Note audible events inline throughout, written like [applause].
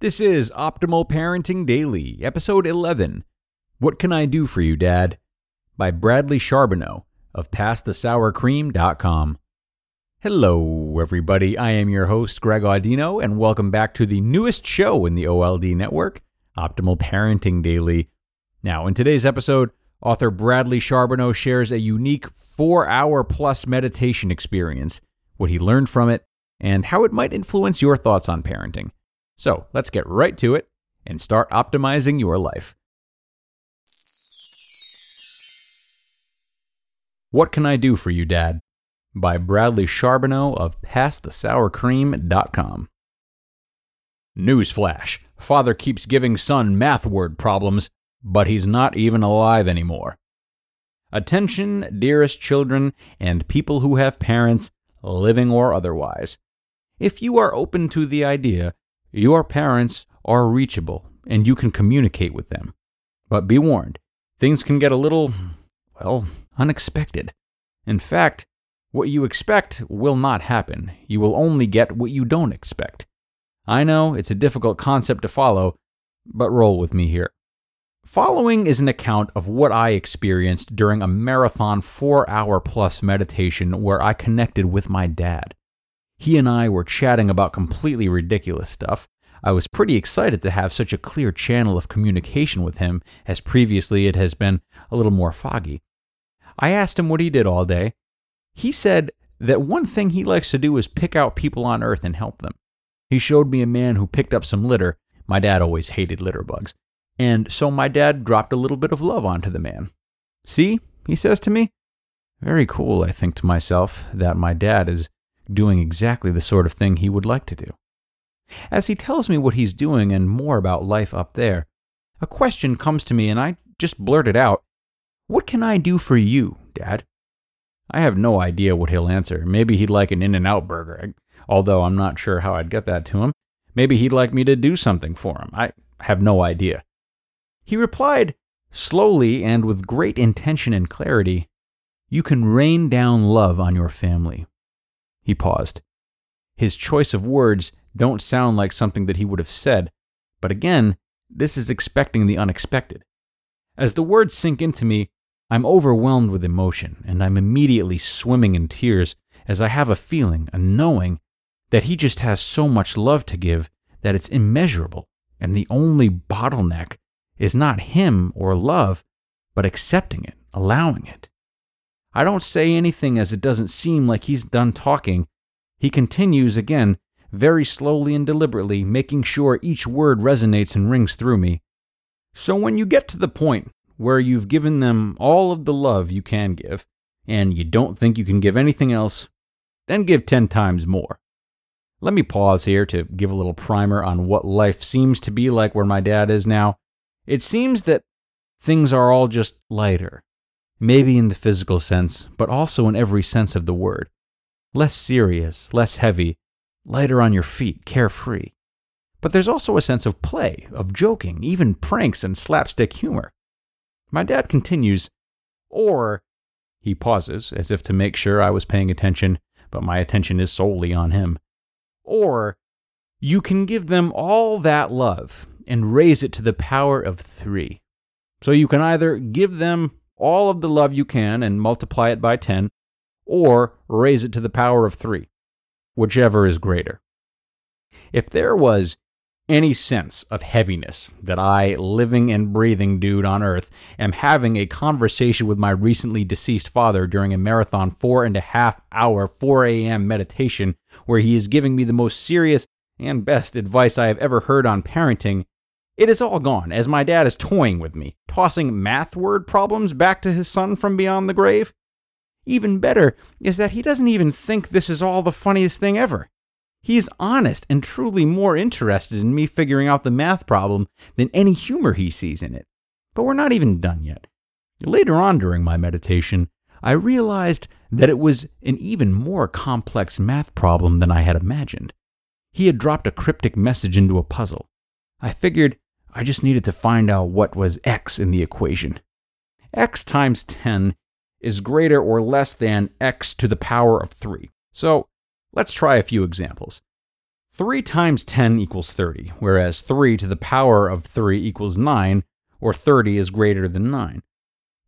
This is Optimal Parenting Daily, Episode 11 What Can I Do for You, Dad? by Bradley Charbonneau of PassTheSourCream.com. Hello, everybody. I am your host, Greg Audino, and welcome back to the newest show in the OLD network, Optimal Parenting Daily. Now, in today's episode, author Bradley Charbonneau shares a unique four hour plus meditation experience, what he learned from it, and how it might influence your thoughts on parenting. So let's get right to it and start optimizing your life. What Can I Do for You, Dad? by Bradley Charbonneau of PassTheSourCream.com. Newsflash Father keeps giving son math word problems, but he's not even alive anymore. Attention, dearest children, and people who have parents, living or otherwise. If you are open to the idea your parents are reachable and you can communicate with them. But be warned, things can get a little, well, unexpected. In fact, what you expect will not happen. You will only get what you don't expect. I know it's a difficult concept to follow, but roll with me here. Following is an account of what I experienced during a marathon four hour plus meditation where I connected with my dad. He and I were chatting about completely ridiculous stuff. I was pretty excited to have such a clear channel of communication with him, as previously it has been a little more foggy. I asked him what he did all day. He said that one thing he likes to do is pick out people on Earth and help them. He showed me a man who picked up some litter. My dad always hated litter bugs. And so my dad dropped a little bit of love onto the man. See, he says to me. Very cool, I think to myself, that my dad is doing exactly the sort of thing he would like to do. As he tells me what he's doing and more about life up there, a question comes to me and I just blurt it out What can I do for you, Dad? I have no idea what he'll answer. Maybe he'd like an In N Out burger, although I'm not sure how I'd get that to him. Maybe he'd like me to do something for him. I have no idea. He replied, slowly and with great intention and clarity, You can rain down love on your family. He paused. His choice of words don't sound like something that he would have said, but again, this is expecting the unexpected. As the words sink into me, I'm overwhelmed with emotion, and I'm immediately swimming in tears as I have a feeling, a knowing, that he just has so much love to give that it's immeasurable, and the only bottleneck is not him or love, but accepting it, allowing it. I don't say anything as it doesn't seem like he's done talking. He continues again, very slowly and deliberately, making sure each word resonates and rings through me. So when you get to the point where you've given them all of the love you can give, and you don't think you can give anything else, then give 10 times more. Let me pause here to give a little primer on what life seems to be like where my dad is now. It seems that things are all just lighter, maybe in the physical sense, but also in every sense of the word. Less serious, less heavy, lighter on your feet, carefree. But there's also a sense of play, of joking, even pranks and slapstick humor. My dad continues, or he pauses as if to make sure I was paying attention, but my attention is solely on him. Or you can give them all that love and raise it to the power of three. So you can either give them all of the love you can and multiply it by 10, or raise it to the power of 3, whichever is greater. If there was any sense of heaviness that I, living and breathing dude on earth, am having a conversation with my recently deceased father during a marathon four and a half hour 4 a.m. meditation where he is giving me the most serious and best advice I have ever heard on parenting, it is all gone as my dad is toying with me, tossing math word problems back to his son from beyond the grave. Even better is that he doesn't even think this is all the funniest thing ever. He is honest and truly more interested in me figuring out the math problem than any humor he sees in it. But we're not even done yet. Later on during my meditation, I realized that it was an even more complex math problem than I had imagined. He had dropped a cryptic message into a puzzle. I figured I just needed to find out what was x in the equation. x times 10 is greater or less than x to the power of 3. So let's try a few examples. 3 times 10 equals 30, whereas 3 to the power of 3 equals 9, or 30 is greater than 9.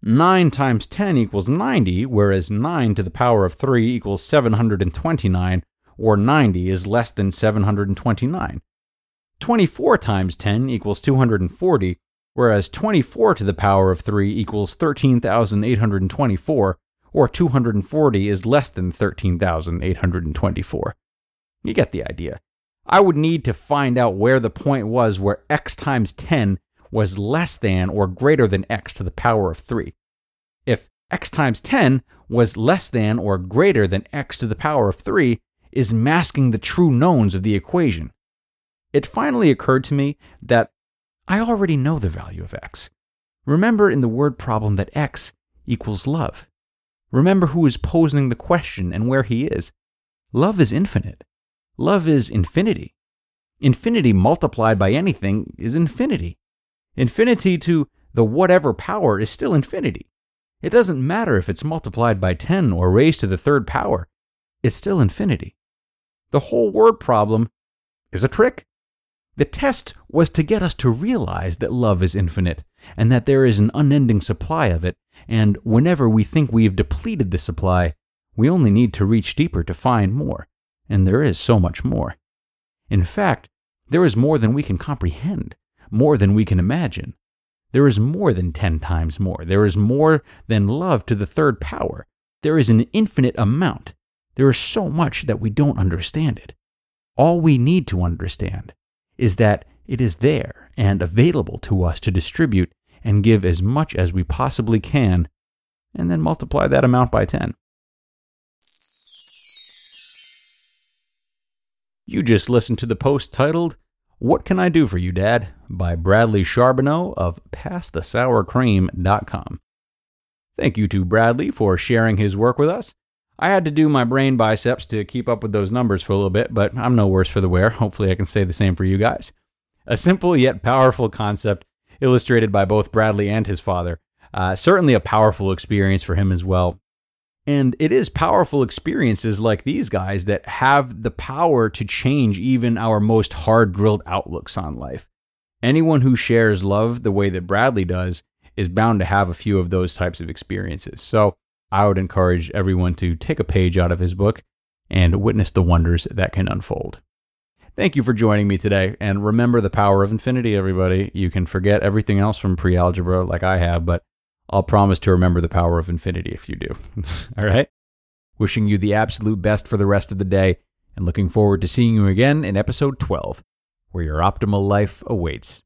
9 times 10 equals 90, whereas 9 to the power of 3 equals 729, or 90 is less than 729. 24 times 10 equals 240, whereas 24 to the power of 3 equals 13,824, or 240 is less than 13,824. You get the idea. I would need to find out where the point was where x times 10 was less than or greater than x to the power of 3. If x times 10 was less than or greater than x to the power of 3, is masking the true knowns of the equation. It finally occurred to me that I already know the value of x. Remember in the word problem that x equals love. Remember who is posing the question and where he is. Love is infinite. Love is infinity. Infinity multiplied by anything is infinity. Infinity to the whatever power is still infinity. It doesn't matter if it's multiplied by 10 or raised to the third power, it's still infinity. The whole word problem is a trick. The test was to get us to realize that love is infinite and that there is an unending supply of it, and whenever we think we've depleted the supply, we only need to reach deeper to find more and there is so much more. In fact, there is more than we can comprehend, more than we can imagine. There is more than 10 times more. There is more than love to the third power. There is an infinite amount. There is so much that we don't understand it. All we need to understand is that it is there and available to us to distribute and give as much as we possibly can, and then multiply that amount by 10. You just listened to the post titled, What Can I Do for You, Dad? by Bradley Charbonneau of PassTheSourCream.com. Thank you to Bradley for sharing his work with us. I had to do my brain biceps to keep up with those numbers for a little bit, but I'm no worse for the wear. Hopefully, I can say the same for you guys. A simple yet powerful concept illustrated by both Bradley and his father. Uh, certainly a powerful experience for him as well. And it is powerful experiences like these guys that have the power to change even our most hard drilled outlooks on life. Anyone who shares love the way that Bradley does is bound to have a few of those types of experiences. So I would encourage everyone to take a page out of his book and witness the wonders that can unfold. Thank you for joining me today. And remember the power of infinity, everybody. You can forget everything else from pre algebra like I have, but I'll promise to remember the power of infinity if you do. [laughs] All right? Wishing you the absolute best for the rest of the day and looking forward to seeing you again in episode 12, where your optimal life awaits.